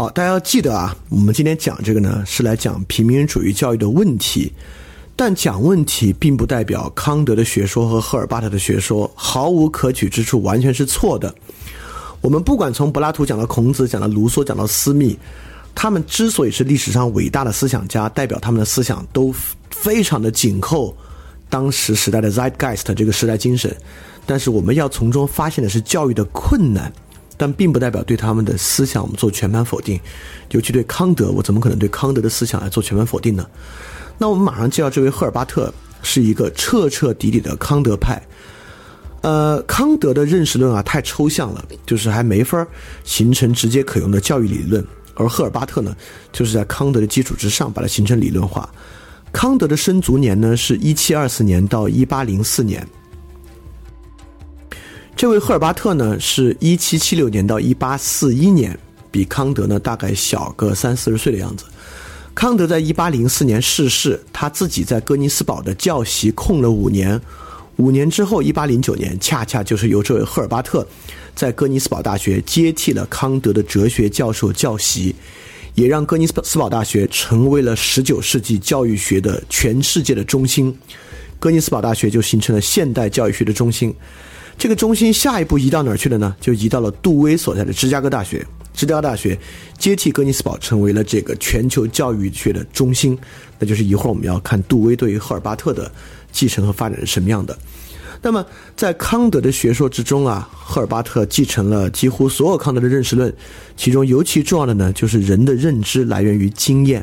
好，大家要记得啊，我们今天讲这个呢，是来讲平民主义教育的问题。但讲问题，并不代表康德的学说和赫尔巴特的学说毫无可取之处，完全是错的。我们不管从柏拉图讲到孔子，讲到卢梭，讲到斯密，他们之所以是历史上伟大的思想家，代表他们的思想都非常的紧扣当时时代的 zeitgeist 这个时代精神。但是我们要从中发现的是教育的困难，但并不代表对他们的思想我们做全盘否定。尤其对康德，我怎么可能对康德的思想来做全盘否定呢？那我们马上介绍这位赫尔巴特，是一个彻彻底底的康德派。呃，康德的认识论啊太抽象了，就是还没法形成直接可用的教育理论。而赫尔巴特呢，就是在康德的基础之上把它形成理论化。康德的生卒年呢是一七二四年到一八零四年。这位赫尔巴特呢是一七七六年到一八四一年，比康德呢大概小个三四十岁的样子。康德在一八零四年逝世，他自己在哥尼斯堡的教席空了五年。五年之后，一八零九年，恰恰就是由这位赫尔巴特在哥尼斯堡大学接替了康德的哲学教授教席，也让哥尼斯堡大学成为了十九世纪教育学的全世界的中心。哥尼斯堡大学就形成了现代教育学的中心。这个中心下一步移到哪儿去了呢？就移到了杜威所在的芝加哥大学。芝加哥大学接替哥尼斯堡，成为了这个全球教育学的中心。那就是一会儿我们要看杜威对于赫尔巴特的继承和发展是什么样的。那么在康德的学说之中啊，赫尔巴特继承了几乎所有康德的认识论，其中尤其重要的呢，就是人的认知来源于经验。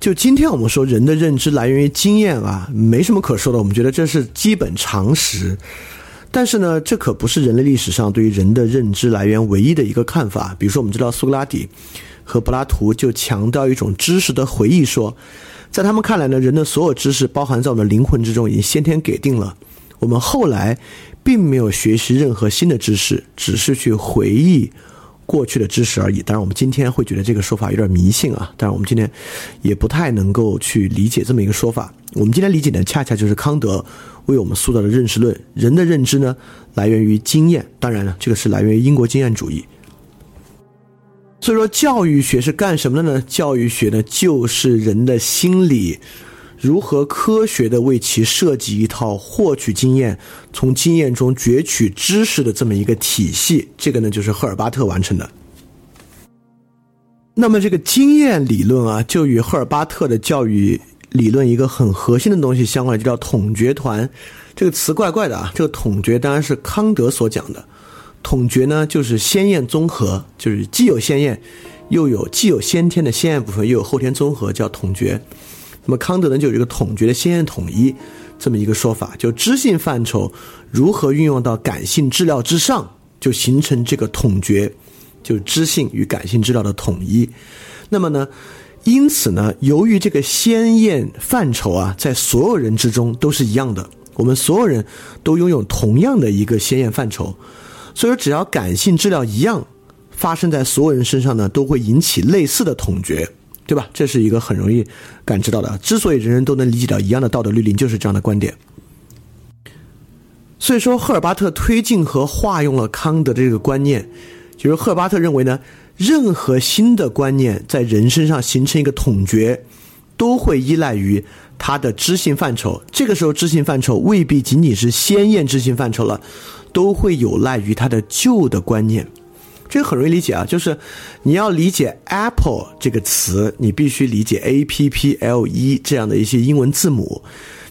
就今天我们说人的认知来源于经验啊，没什么可说的，我们觉得这是基本常识。但是呢，这可不是人类历史上对于人的认知来源唯一的一个看法。比如说，我们知道苏格拉底和柏拉图就强调一种知识的回忆说，在他们看来呢，人的所有知识包含在我们的灵魂之中，已经先天给定了。我们后来并没有学习任何新的知识，只是去回忆。过去的知识而已。当然，我们今天会觉得这个说法有点迷信啊。当然，我们今天也不太能够去理解这么一个说法。我们今天理解的恰恰就是康德为我们塑造的认识论：人的认知呢，来源于经验。当然了，这个是来源于英国经验主义。所以说，教育学是干什么的呢？教育学呢，就是人的心理。如何科学的为其设计一套获取经验、从经验中攫取知识的这么一个体系？这个呢，就是赫尔巴特完成的。那么，这个经验理论啊，就与赫尔巴特的教育理论一个很核心的东西相关，就叫统觉团。这个词怪怪的啊，这个统觉当然是康德所讲的。统觉呢，就是先验综合，就是既有先验，又有既有先天的先验部分，又有后天综合，叫统觉。那么康德呢就有一个统觉的先验统一这么一个说法，就知性范畴如何运用到感性治疗之上，就形成这个统觉，就知性与感性治疗的统一。那么呢，因此呢，由于这个先验范畴啊，在所有人之中都是一样的，我们所有人都拥有同样的一个先验范畴，所以说只要感性治疗一样发生在所有人身上呢，都会引起类似的统觉。对吧？这是一个很容易感知到的。之所以人人都能理解到一样的道德律令，就是这样的观点。所以说，赫尔巴特推进和化用了康德的这个观念，就是赫尔巴特认为呢，任何新的观念在人身上形成一个统觉，都会依赖于他的知性范畴。这个时候，知性范畴未必仅仅是先验知性范畴了，都会有赖于他的旧的观念。这很容易理解啊，就是你要理解 Apple 这个词，你必须理解 A P P L E 这样的一些英文字母，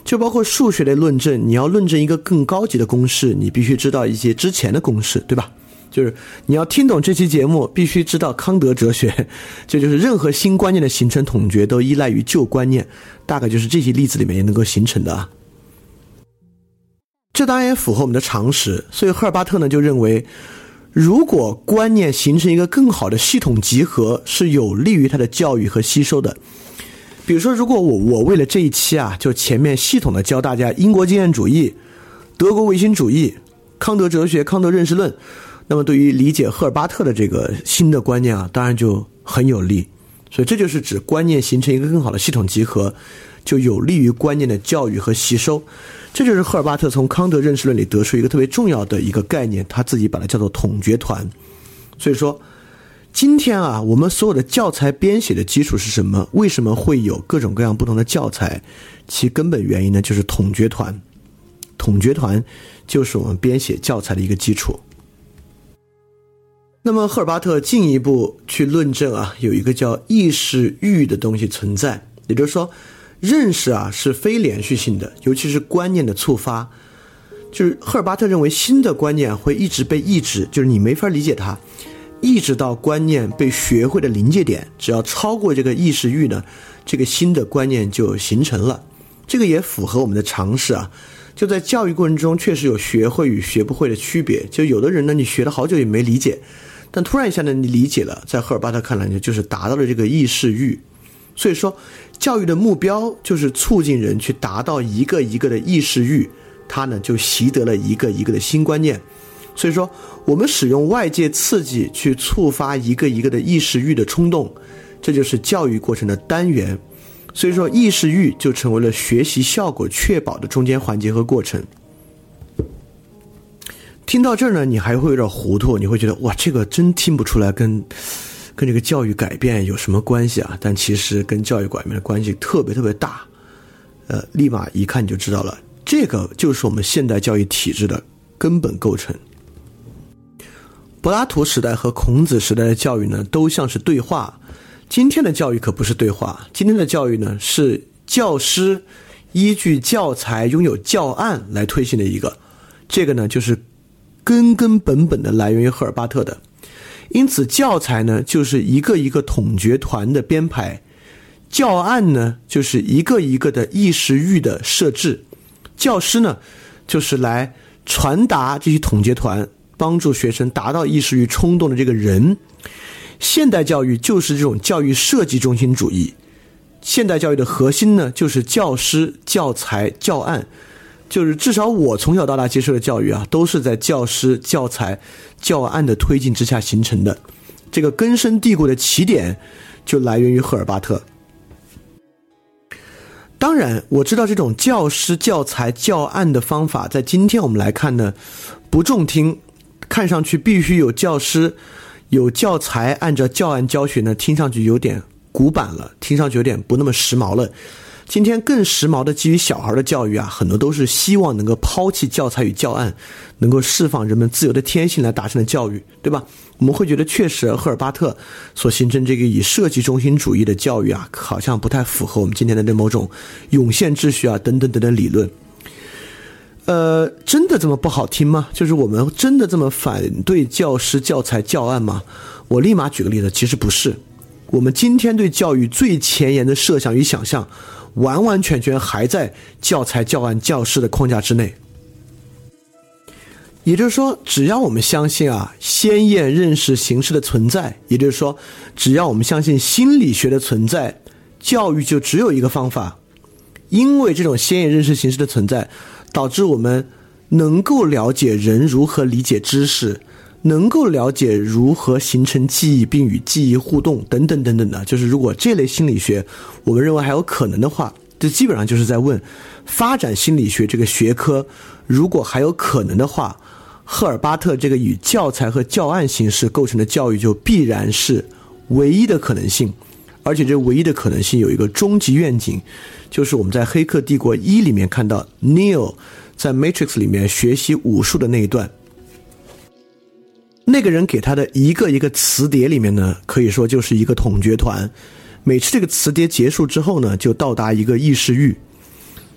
就包括数学的论证，你要论证一个更高级的公式，你必须知道一些之前的公式，对吧？就是你要听懂这期节目，必须知道康德哲学。这就是任何新观念的形成统觉都依赖于旧观念，大概就是这些例子里面也能够形成的啊。这当然也符合我们的常识，所以赫尔巴特呢就认为。如果观念形成一个更好的系统集合，是有利于他的教育和吸收的。比如说，如果我我为了这一期啊，就前面系统的教大家英国经验主义、德国唯心主义、康德哲学、康德认识论，那么对于理解赫尔巴特的这个新的观念啊，当然就很有利。所以这就是指观念形成一个更好的系统集合，就有利于观念的教育和吸收。这就是赫尔巴特从康德认识论里得出一个特别重要的一个概念，他自己把它叫做统觉团。所以说，今天啊，我们所有的教材编写的基础是什么？为什么会有各种各样不同的教材？其根本原因呢，就是统觉团。统觉团就是我们编写教材的一个基础。那么赫尔巴特进一步去论证啊，有一个叫意识域的东西存在，也就是说，认识啊是非连续性的，尤其是观念的触发。就是赫尔巴特认为，新的观念会一直被抑制，就是你没法理解它。一直到观念被学会的临界点，只要超过这个意识域呢，这个新的观念就形成了。这个也符合我们的常识啊。就在教育过程中，确实有学会与学不会的区别。就有的人呢，你学了好久也没理解，但突然一下呢，你理解了。在赫尔巴特看来呢，就是达到了这个意识域。所以说，教育的目标就是促进人去达到一个一个的意识域，他呢就习得了一个一个的新观念。所以说，我们使用外界刺激去触发一个一个的意识域的冲动，这就是教育过程的单元。所以说，意识域就成为了学习效果确保的中间环节和过程。听到这儿呢，你还会有点糊涂，你会觉得哇，这个真听不出来跟跟这个教育改变有什么关系啊？但其实跟教育改变的关系特别特别大。呃，立马一看你就知道了，这个就是我们现代教育体制的根本构成。柏拉图时代和孔子时代的教育呢，都像是对话。今天的教育可不是对话，今天的教育呢，是教师依据教材、拥有教案来推行的一个。这个呢，就是根根本本的来源于赫尔巴特的。因此，教材呢，就是一个一个统觉团的编排；教案呢，就是一个一个的意识域的设置；教师呢，就是来传达这些统觉团。帮助学生达到意识域冲动的这个人，现代教育就是这种教育设计中心主义。现代教育的核心呢，就是教师、教材、教案，就是至少我从小到大接受的教育啊，都是在教师、教材、教案的推进之下形成的。这个根深蒂固的起点，就来源于赫尔巴特。当然，我知道这种教师、教材、教案的方法，在今天我们来看呢，不中听。看上去必须有教师、有教材，按照教案教学呢，听上去有点古板了，听上去有点不那么时髦了。今天更时髦的基于小孩的教育啊，很多都是希望能够抛弃教材与教案，能够释放人们自由的天性来达成的教育，对吧？我们会觉得确实赫尔巴特所形成这个以设计中心主义的教育啊，好像不太符合我们今天的这某种涌现秩序啊等等等等理论。呃，真的这么不好听吗？就是我们真的这么反对教师、教材、教案吗？我立马举个例子，其实不是。我们今天对教育最前沿的设想与想象，完完全全还在教材、教案、教师的框架之内。也就是说，只要我们相信啊，先验认识形式的存在，也就是说，只要我们相信心理学的存在，教育就只有一个方法，因为这种先验认识形式的存在。导致我们能够了解人如何理解知识，能够了解如何形成记忆并与记忆互动等等等等的。就是如果这类心理学我们认为还有可能的话，这基本上就是在问：发展心理学这个学科如果还有可能的话，赫尔巴特这个以教材和教案形式构成的教育就必然是唯一的可能性。而且这唯一的可能性有一个终极愿景，就是我们在《黑客帝国一》里面看到 Neil 在 Matrix 里面学习武术的那一段。那个人给他的一个一个磁碟里面呢，可以说就是一个统觉团。每次这个磁碟结束之后呢，就到达一个意识域。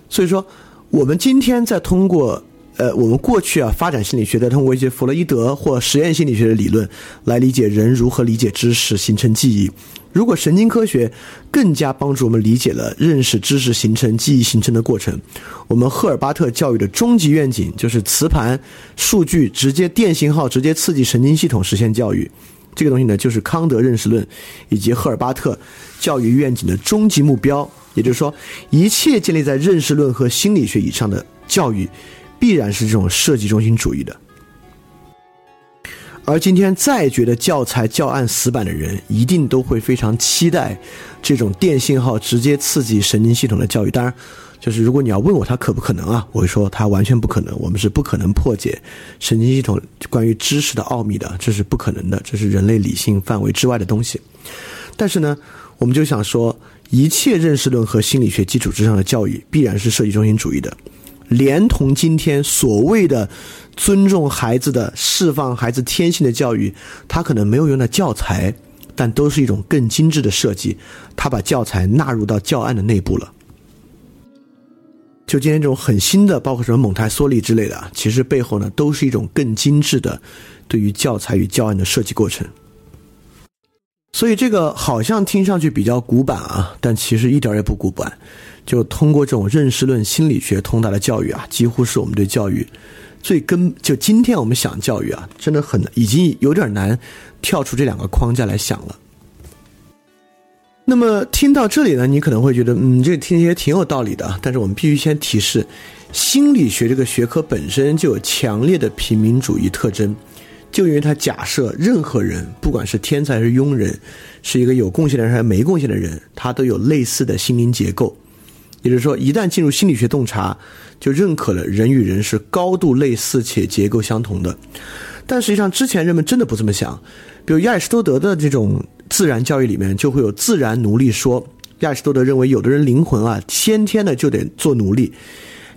所以说，我们今天在通过。呃，我们过去啊，发展心理学的通过一些弗洛伊德或实验心理学的理论来理解人如何理解知识、形成记忆。如果神经科学更加帮助我们理解了认识知识形成记忆形成的过程，我们赫尔巴特教育的终极愿景就是磁盘、数据直接电信号直接刺激神经系统实现教育。这个东西呢，就是康德认识论以及赫尔巴特教育愿景的终极目标。也就是说，一切建立在认识论和心理学以上的教育。必然是这种设计中心主义的，而今天再觉得教材教案死板的人，一定都会非常期待这种电信号直接刺激神经系统的教育。当然，就是如果你要问我它可不可能啊，我会说它完全不可能。我们是不可能破解神经系统关于知识的奥秘的，这是不可能的，这是人类理性范围之外的东西。但是呢，我们就想说，一切认识论和心理学基础之上的教育，必然是设计中心主义的，连同今天所谓的尊重孩子的、释放孩子天性的教育，它可能没有用到教材，但都是一种更精致的设计，它把教材纳入到教案的内部了。就今天这种很新的，包括什么蒙台梭利之类的，其实背后呢都是一种更精致的对于教材与教案的设计过程。所以这个好像听上去比较古板啊，但其实一点也不古板。就通过这种认识论心理学通达的教育啊，几乎是我们对教育最根。就今天我们想教育啊，真的很已经有点难跳出这两个框架来想了。那么听到这里呢，你可能会觉得，嗯，这听起来挺有道理的。但是我们必须先提示，心理学这个学科本身就有强烈的平民主义特征，就因为它假设任何人，不管是天才还是庸人，是一个有贡献的人还是没贡献的人，他都有类似的心灵结构。也就是说，一旦进入心理学洞察，就认可了人与人是高度类似且结构相同的。但实际上，之前人们真的不这么想。比如亚里士多德的这种自然教育里面，就会有自然奴隶说。亚里士多德认为，有的人灵魂啊，先天的就得做奴隶。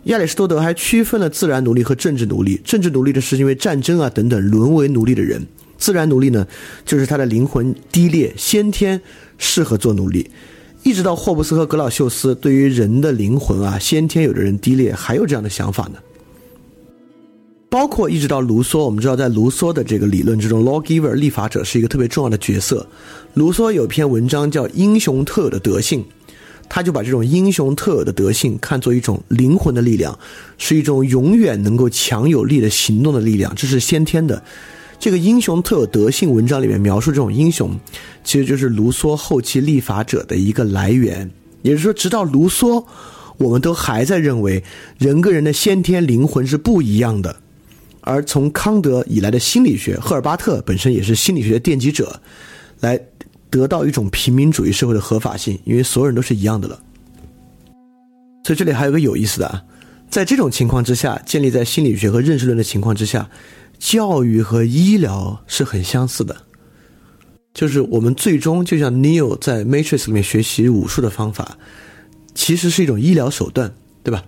亚里士多德还区分了自然奴隶和政治奴隶。政治奴隶的是因为战争啊等等沦为奴隶的人；自然奴隶呢，就是他的灵魂低劣，先天适合做奴隶。一直到霍布斯和格老秀斯，对于人的灵魂啊，先天有的人低劣，还有这样的想法呢。包括一直到卢梭，我们知道，在卢梭的这个理论之中，lawgiver 立法者是一个特别重要的角色。卢梭有篇文章叫《英雄特有的德性》，他就把这种英雄特有的德性看作一种灵魂的力量，是一种永远能够强有力的行动的力量，这是先天的。这个英雄特有德性文章里面描述这种英雄，其实就是卢梭后期立法者的一个来源。也就是说，直到卢梭，我们都还在认为人跟人的先天灵魂是不一样的。而从康德以来的心理学，赫尔巴特本身也是心理学的奠基者，来得到一种平民主义社会的合法性，因为所有人都是一样的了。所以这里还有个有意思的啊，在这种情况之下，建立在心理学和认识论的情况之下，教育和医疗是很相似的，就是我们最终就像 Neo 在 Matrix 里面学习武术的方法，其实是一种医疗手段，对吧？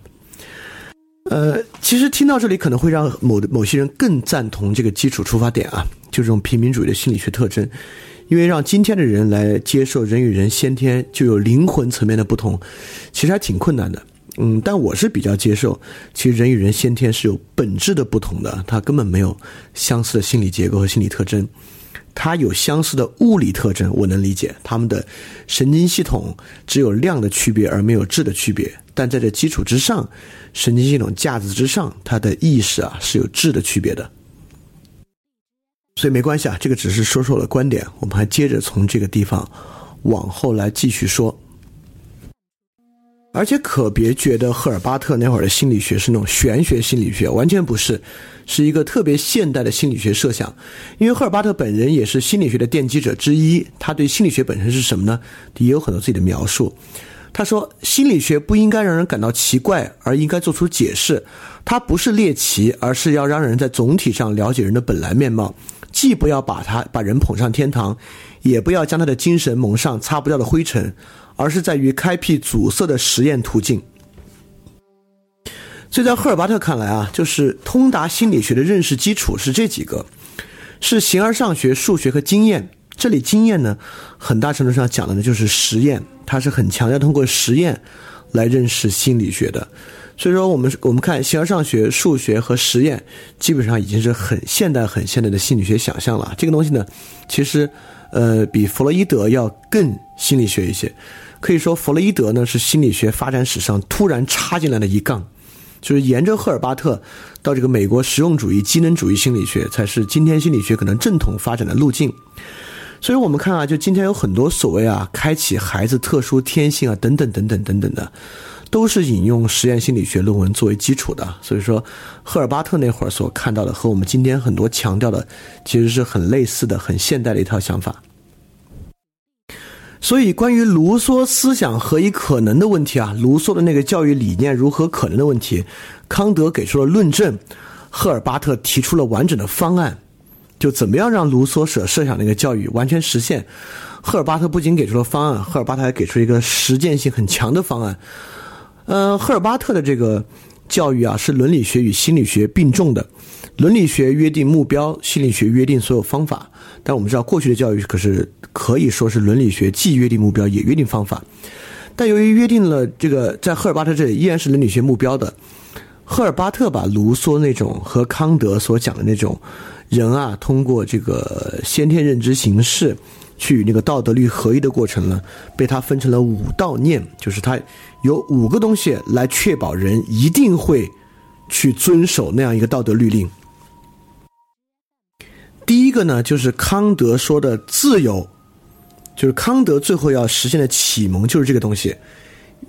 呃，其实听到这里可能会让某某些人更赞同这个基础出发点啊，就这种平民主义的心理学特征，因为让今天的人来接受人与人先天就有灵魂层面的不同，其实还挺困难的。嗯，但我是比较接受，其实人与人先天是有本质的不同的，它根本没有相似的心理结构和心理特征。它有相似的物理特征，我能理解，他们的神经系统只有量的区别而没有质的区别，但在这基础之上，神经系统架子之上，它的意识啊是有质的区别的，所以没关系啊，这个只是说说我的观点，我们还接着从这个地方往后来继续说。而且可别觉得赫尔巴特那会儿的心理学是那种玄学心理学，完全不是，是一个特别现代的心理学设想。因为赫尔巴特本人也是心理学的奠基者之一，他对心理学本身是什么呢？也有很多自己的描述。他说，心理学不应该让人感到奇怪，而应该做出解释。它不是猎奇，而是要让人在总体上了解人的本来面貌。既不要把他把人捧上天堂，也不要将他的精神蒙上擦不掉的灰尘。而是在于开辟阻塞的实验途径。所以在赫尔巴特看来啊，就是通达心理学的认识基础是这几个：是形而上学、数学和经验。这里经验呢，很大程度上讲的呢就是实验，它是很强调通过实验来认识心理学的。所以说，我们我们看形而上学、数学和实验，基本上已经是很现代、很现代的心理学想象了。这个东西呢，其实呃比弗洛伊德要更心理学一些。可以说，弗洛伊德呢是心理学发展史上突然插进来的一杠，就是沿着赫尔巴特到这个美国实用主义、机能主义心理学，才是今天心理学可能正统发展的路径。所以我们看啊，就今天有很多所谓啊，开启孩子特殊天性啊，等等等等等等的，都是引用实验心理学论文作为基础的。所以说，赫尔巴特那会儿所看到的，和我们今天很多强调的，其实是很类似的、很现代的一套想法。所以，关于卢梭思想何以可能的问题啊，卢梭的那个教育理念如何可能的问题，康德给出了论证，赫尔巴特提出了完整的方案，就怎么样让卢梭所设想那个教育完全实现。赫尔巴特不仅给出了方案，赫尔巴特还给出一个实践性很强的方案。呃，赫尔巴特的这个教育啊，是伦理学与心理学并重的。伦理学约定目标，心理学约定所有方法。但我们知道，过去的教育可是可以说是伦理学既约定目标也约定方法。但由于约定了这个，在赫尔巴特这里依然是伦理学目标的。赫尔巴特把卢梭那种和康德所讲的那种人啊，通过这个先天认知形式去那个道德律合一的过程呢，被他分成了五道念，就是他有五个东西来确保人一定会去遵守那样一个道德律令。第一个呢，就是康德说的自由，就是康德最后要实现的启蒙，就是这个东西，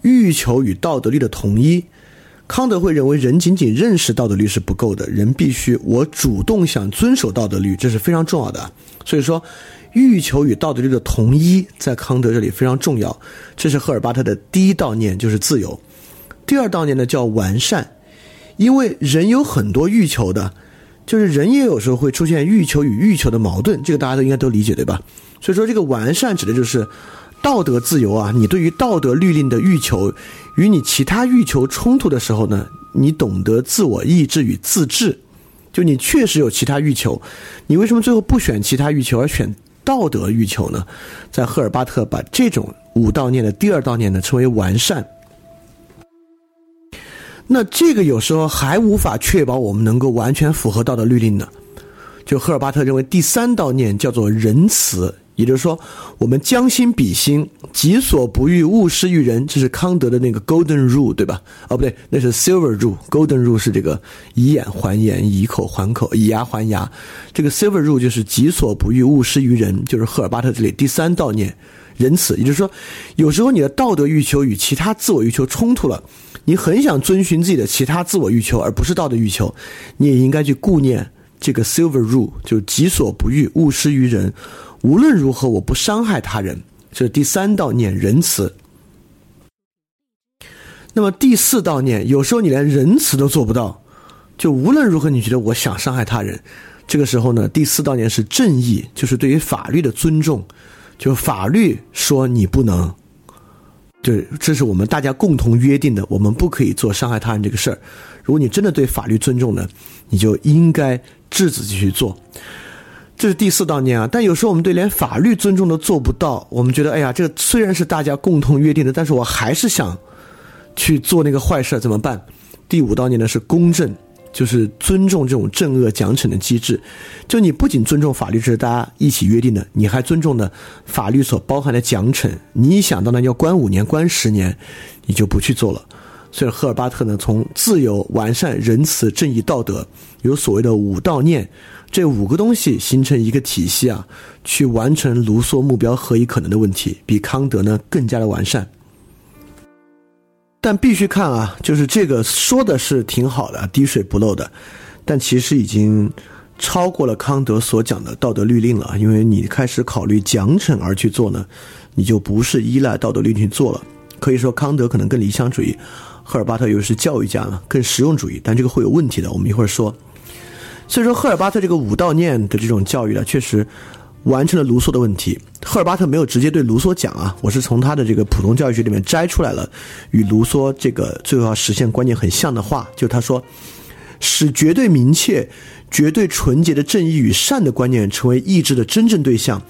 欲求与道德律的统一。康德会认为，人仅仅认识道德律是不够的，人必须我主动想遵守道德律，这是非常重要的。所以说，欲求与道德律的统一，在康德这里非常重要。这是赫尔巴特的第一道念，就是自由。第二道念呢，叫完善，因为人有很多欲求的。就是人也有时候会出现欲求与欲求的矛盾，这个大家都应该都理解，对吧？所以说，这个完善指的就是道德自由啊。你对于道德律令的欲求与你其他欲求冲突的时候呢，你懂得自我意志与自治。就你确实有其他欲求，你为什么最后不选其他欲求而选道德欲求呢？在赫尔巴特把这种五道念的第二道念呢称为完善。那这个有时候还无法确保我们能够完全符合道德律令呢。就赫尔巴特认为，第三道念叫做仁慈，也就是说，我们将心比心，己所不欲，勿施于人。这是康德的那个 Golden Rule，对吧？哦，不对，那是 Silver Rule。Golden Rule 是这个以眼还眼，以口还口，以牙还牙。这个 Silver Rule 就是己所不欲，勿施于人，就是赫尔巴特这里第三道念仁慈。也就是说，有时候你的道德欲求与其他自我欲求冲突了。你很想遵循自己的其他自我欲求，而不是道德欲求，你也应该去顾念这个 silver rule，就是己所不欲，勿施于人。无论如何，我不伤害他人，这是第三道念仁慈。那么第四道念，有时候你连仁慈都做不到，就无论如何，你觉得我想伤害他人，这个时候呢，第四道念是正义，就是对于法律的尊重，就法律说你不能。对，这是我们大家共同约定的，我们不可以做伤害他人这个事儿。如果你真的对法律尊重呢，你就应该制止继续做。这是第四道念啊。但有时候我们对连法律尊重都做不到，我们觉得，哎呀，这个虽然是大家共同约定的，但是我还是想去做那个坏事，怎么办？第五道念呢是公正。就是尊重这种正恶奖惩的机制，就你不仅尊重法律，这是大家一起约定的，你还尊重的法律所包含的奖惩。你一想到呢要关五年、关十年，你就不去做了。所以赫尔巴特呢，从自由、完善、仁慈、正义、道德，有所谓的五道念，这五个东西形成一个体系啊，去完成卢梭目标何以可能的问题，比康德呢更加的完善。但必须看啊，就是这个说的是挺好的，滴水不漏的，但其实已经超过了康德所讲的道德律令了。因为你开始考虑奖惩而去做呢，你就不是依赖道德律令去做了。可以说，康德可能更理想主义，赫尔巴特又是教育家嘛，更实用主义。但这个会有问题的，我们一会儿说。所以说，赫尔巴特这个五道念的这种教育呢，确实。完成了卢梭的问题，赫尔巴特没有直接对卢梭讲啊，我是从他的这个普通教育学里面摘出来了，与卢梭这个最后要实现观念很像的话，就他说，使绝对明确、绝对纯洁的正义与善的观念成为意志的真正对象，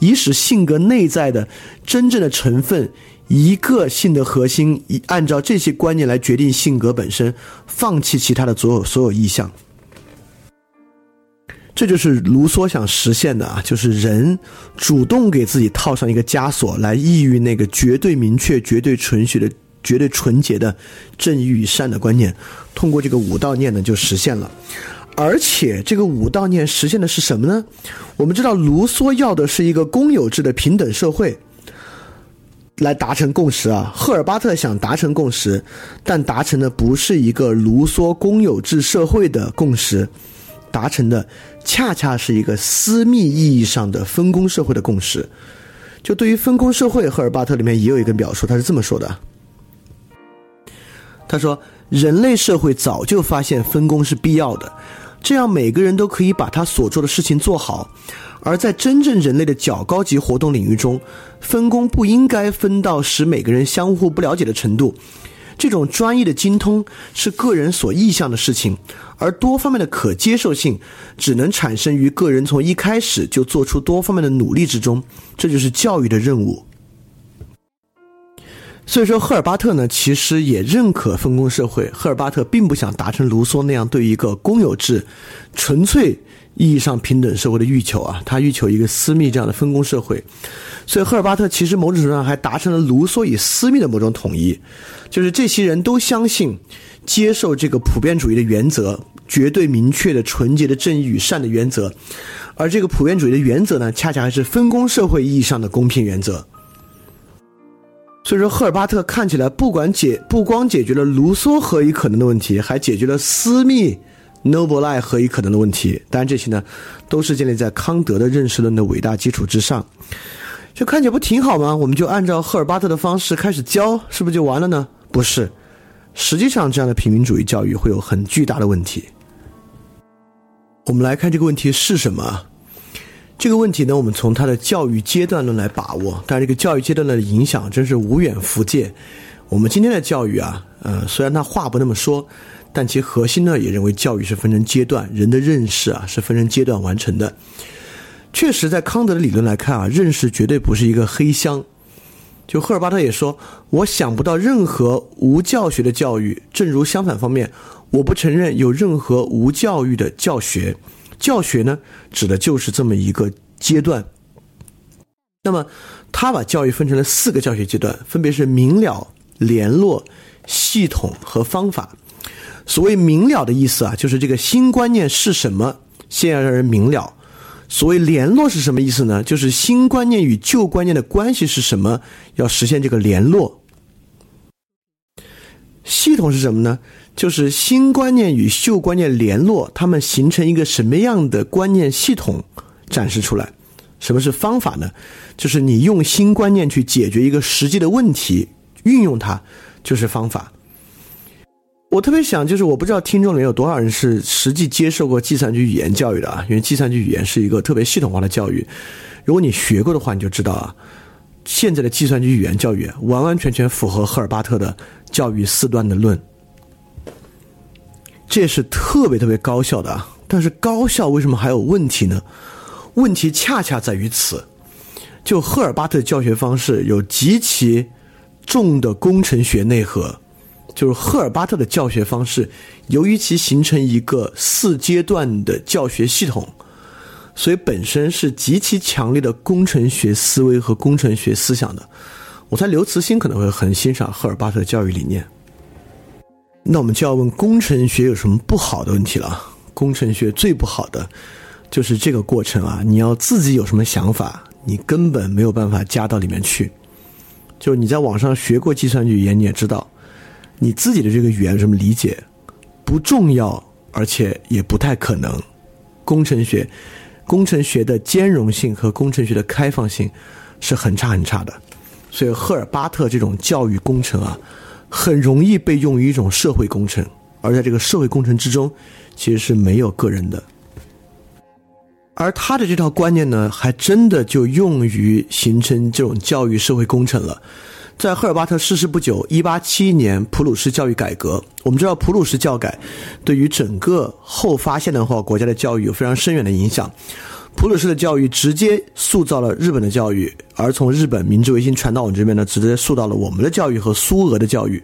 以使性格内在的真正的成分，一个性的核心，以按照这些观念来决定性格本身，放弃其他的所有所有意向。这就是卢梭想实现的啊，就是人主动给自己套上一个枷锁，来抑郁那个绝对明确、绝对纯血的、绝对纯洁的正义与善的观念，通过这个五道念呢就实现了。而且这个五道念实现的是什么呢？我们知道卢梭要的是一个公有制的平等社会，来达成共识啊。赫尔巴特想达成共识，但达成的不是一个卢梭公有制社会的共识。达成的恰恰是一个私密意义上的分工社会的共识，就对于分工社会，赫尔巴特里面也有一个表述，他是这么说的：他说，人类社会早就发现分工是必要的，这样每个人都可以把他所做的事情做好。而在真正人类的较高级活动领域中，分工不应该分到使每个人相互不了解的程度。这种专业的精通是个人所意向的事情，而多方面的可接受性只能产生于个人从一开始就做出多方面的努力之中。这就是教育的任务。所以说，赫尔巴特呢，其实也认可分工社会。赫尔巴特并不想达成卢梭那样对一个公有制、纯粹。意义上平等社会的欲求啊，他欲求一个私密这样的分工社会，所以赫尔巴特其实某种程度上还达成了卢梭与私密的某种统一，就是这些人都相信接受这个普遍主义的原则，绝对明确的纯洁的正义与善的原则，而这个普遍主义的原则呢，恰恰还是分工社会意义上的公平原则。所以说，赫尔巴特看起来不管解不光解决了卢梭何以可能的问题，还解决了私密。Noble lie 何以可能的问题？当然，这些呢，都是建立在康德的认识论的伟大基础之上。就看起来不挺好吗？我们就按照赫尔巴特的方式开始教，是不是就完了呢？不是，实际上这样的平民主义教育会有很巨大的问题。我们来看这个问题是什么？这个问题呢，我们从他的教育阶段论来把握。但这个教育阶段论的影响真是无远弗届。我们今天的教育啊，呃，虽然他话不那么说。但其核心呢，也认为教育是分成阶段，人的认识啊是分成阶段完成的。确实，在康德的理论来看啊，认识绝对不是一个黑箱。就赫尔巴特也说，我想不到任何无教学的教育。正如相反方面，我不承认有任何无教育的教学。教学呢，指的就是这么一个阶段。那么，他把教育分成了四个教学阶段，分别是明了、联络、系统和方法。所谓明了的意思啊，就是这个新观念是什么，先要让人明了。所谓联络是什么意思呢？就是新观念与旧观念的关系是什么，要实现这个联络。系统是什么呢？就是新观念与旧观念联络，它们形成一个什么样的观念系统展示出来。什么是方法呢？就是你用新观念去解决一个实际的问题，运用它就是方法。我特别想，就是我不知道听众里面有多少人是实际接受过计算机语言教育的啊？因为计算机语言是一个特别系统化的教育。如果你学过的话，你就知道啊，现在的计算机语言教育完完全全符合赫尔巴特的教育四段的论，这是特别特别高效的啊。但是高效为什么还有问题呢？问题恰恰在于此，就赫尔巴特的教学方式有极其重的工程学内核。就是赫尔巴特的教学方式，由于其形成一个四阶段的教学系统，所以本身是极其强烈的工程学思维和工程学思想的。我猜刘慈欣可能会很欣赏赫尔巴特的教育理念。那我们就要问工程学有什么不好的问题了？工程学最不好的就是这个过程啊！你要自己有什么想法，你根本没有办法加到里面去。就你在网上学过计算语言，你也知道。你自己的这个语言什么理解不重要，而且也不太可能。工程学，工程学的兼容性和工程学的开放性是很差很差的。所以赫尔巴特这种教育工程啊，很容易被用于一种社会工程，而在这个社会工程之中，其实是没有个人的。而他的这套观念呢，还真的就用于形成这种教育社会工程了。在赫尔巴特逝世不久，一八七一年，普鲁士教育改革。我们知道，普鲁士教改对于整个后发现代化国家的教育有非常深远的影响。普鲁士的教育直接塑造了日本的教育，而从日本明治维新传到我们这边呢，直接塑造了我们的教育和苏俄的教育。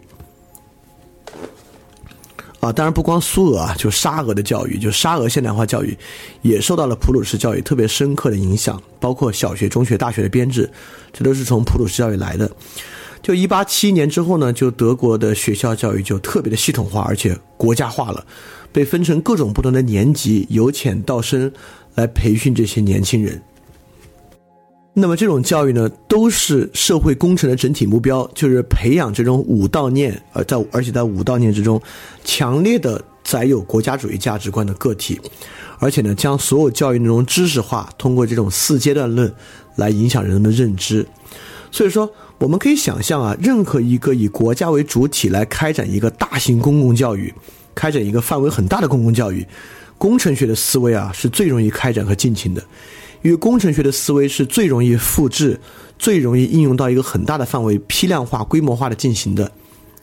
啊，当然不光苏俄啊，就沙俄的教育，就沙俄现代化教育，也受到了普鲁士教育特别深刻的影响，包括小学、中学、大学的编制，这都是从普鲁士教育来的。就一八七一年之后呢，就德国的学校教育就特别的系统化，而且国家化了，被分成各种不同的年级，由浅到深来培训这些年轻人。那么这种教育呢，都是社会工程的整体目标，就是培养这种武道念，呃，在而且在武道念之中，强烈的载有国家主义价值观的个体，而且呢，将所有教育内容知识化，通过这种四阶段论来影响人们的认知。所以说，我们可以想象啊，任何一个以国家为主体来开展一个大型公共教育，开展一个范围很大的公共教育，工程学的思维啊是最容易开展和进行的，因为工程学的思维是最容易复制、最容易应用到一个很大的范围、批量化、规模化的进行的。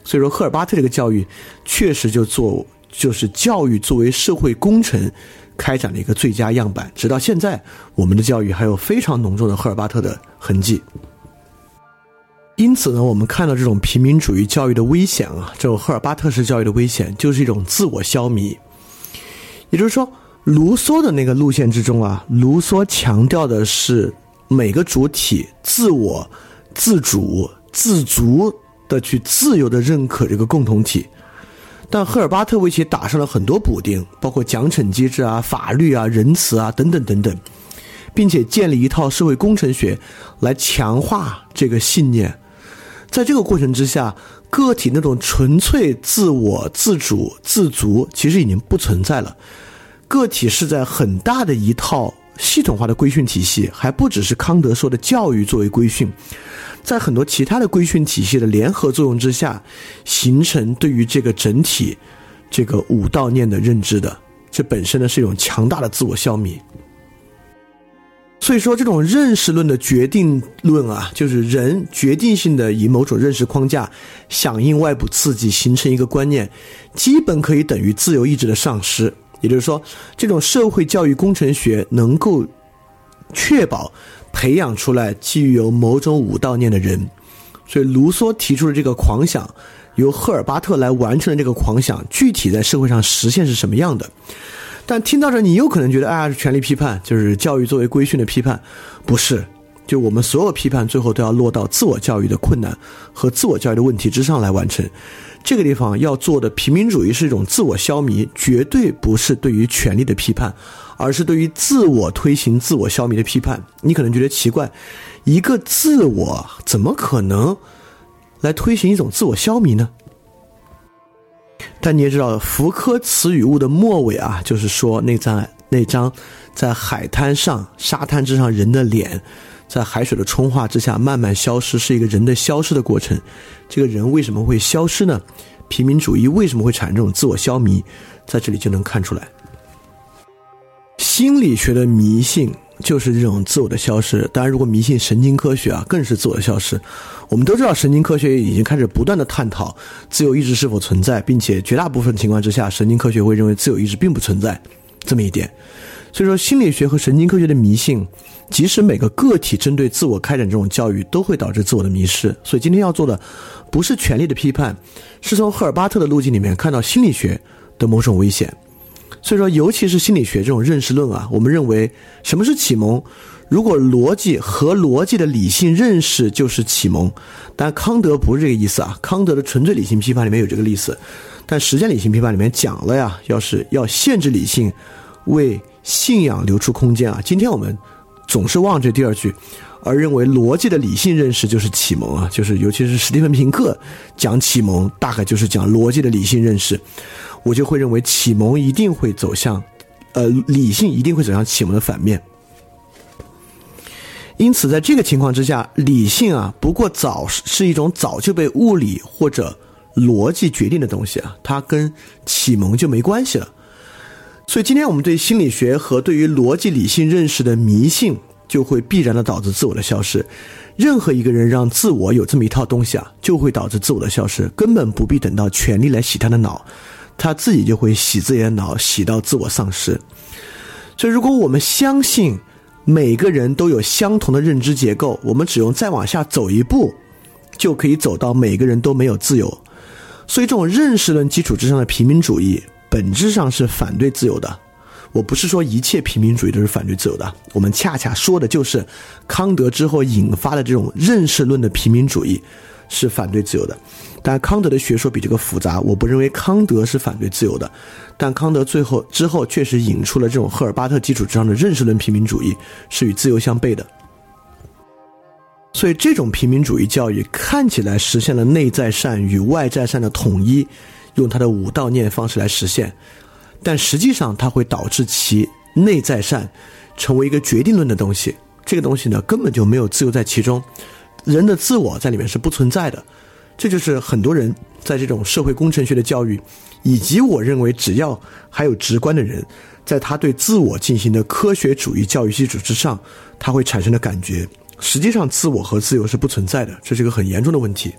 所以说，赫尔巴特这个教育确实就做就是教育作为社会工程开展的一个最佳样板。直到现在，我们的教育还有非常浓重的赫尔巴特的痕迹。因此呢，我们看到这种平民主义教育的危险啊，这种赫尔巴特式教育的危险，就是一种自我消弭。也就是说，卢梭的那个路线之中啊，卢梭强调的是每个主体自我、自主、自足的去自由的认可这个共同体，但赫尔巴特为其打上了很多补丁，包括奖惩机制啊、法律啊、仁慈啊等等等等，并且建立一套社会工程学来强化这个信念。在这个过程之下，个体那种纯粹自我、自主、自足，其实已经不存在了。个体是在很大的一套系统化的规训体系，还不只是康德说的教育作为规训，在很多其他的规训体系的联合作用之下，形成对于这个整体这个五道念的认知的。这本身呢是一种强大的自我消弭。所以说，这种认识论的决定论啊，就是人决定性的以某种认识框架响应外部刺激，形成一个观念，基本可以等于自由意志的丧失。也就是说，这种社会教育工程学能够确保培养出来基于有某种五道念的人。所以，卢梭提出的这个狂想，由赫尔巴特来完成的这个狂想，具体在社会上实现是什么样的？但听到这，你有可能觉得，哎，是权力批判，就是教育作为规训的批判，不是？就我们所有批判，最后都要落到自我教育的困难和自我教育的问题之上来完成。这个地方要做的平民主义是一种自我消弭，绝对不是对于权力的批判，而是对于自我推行、自我消弭的批判。你可能觉得奇怪，一个自我怎么可能来推行一种自我消弭呢？但你也知道，福柯词语物的末尾啊，就是说那张那张在海滩上沙滩之上人的脸，在海水的冲化之下慢慢消失，是一个人的消失的过程。这个人为什么会消失呢？平民主义为什么会产生这种自我消弭？在这里就能看出来，心理学的迷信。就是这种自我的消失。当然，如果迷信神经科学啊，更是自我的消失。我们都知道，神经科学已经开始不断的探讨自由意志是否存在，并且绝大部分情况之下，神经科学会认为自由意志并不存在这么一点。所以说，心理学和神经科学的迷信，即使每个个体针对自我开展这种教育，都会导致自我的迷失。所以，今天要做的不是权力的批判，是从赫尔巴特的路径里面看到心理学的某种危险。所以说，尤其是心理学这种认识论啊，我们认为什么是启蒙？如果逻辑和逻辑的理性认识就是启蒙，但康德不是这个意思啊。康德的纯粹理性批判里面有这个意思，但实践理性批判里面讲了呀，要是要限制理性，为信仰留出空间啊。今天我们总是忘这第二句，而认为逻辑的理性认识就是启蒙啊，就是尤其是史蒂芬平克讲启蒙，大概就是讲逻辑的理性认识。我就会认为启蒙一定会走向，呃，理性一定会走向启蒙的反面。因此，在这个情况之下，理性啊，不过早是一种早就被物理或者逻辑决定的东西啊，它跟启蒙就没关系了。所以，今天我们对心理学和对于逻辑理性认识的迷信，就会必然的导致自我的消失。任何一个人让自我有这么一套东西啊，就会导致自我的消失，根本不必等到权力来洗他的脑。他自己就会洗自己的脑，洗到自我丧失。所以，如果我们相信每个人都有相同的认知结构，我们只用再往下走一步，就可以走到每个人都没有自由。所以，这种认识论基础之上的平民主义，本质上是反对自由的。我不是说一切平民主义都是反对自由的，我们恰恰说的就是康德之后引发的这种认识论的平民主义是反对自由的。但康德的学说比这个复杂，我不认为康德是反对自由的，但康德最后之后确实引出了这种赫尔巴特基础之上的认识论平民主义是与自由相悖的。所以这种平民主义教育看起来实现了内在善与外在善的统一，用他的五道念方式来实现，但实际上它会导致其内在善成为一个决定论的东西，这个东西呢根本就没有自由在其中，人的自我在里面是不存在的。这就是很多人在这种社会工程学的教育，以及我认为只要还有直观的人，在他对自我进行的科学主义教育基础之上，他会产生的感觉。实际上，自我和自由是不存在的，这是一个很严重的问题。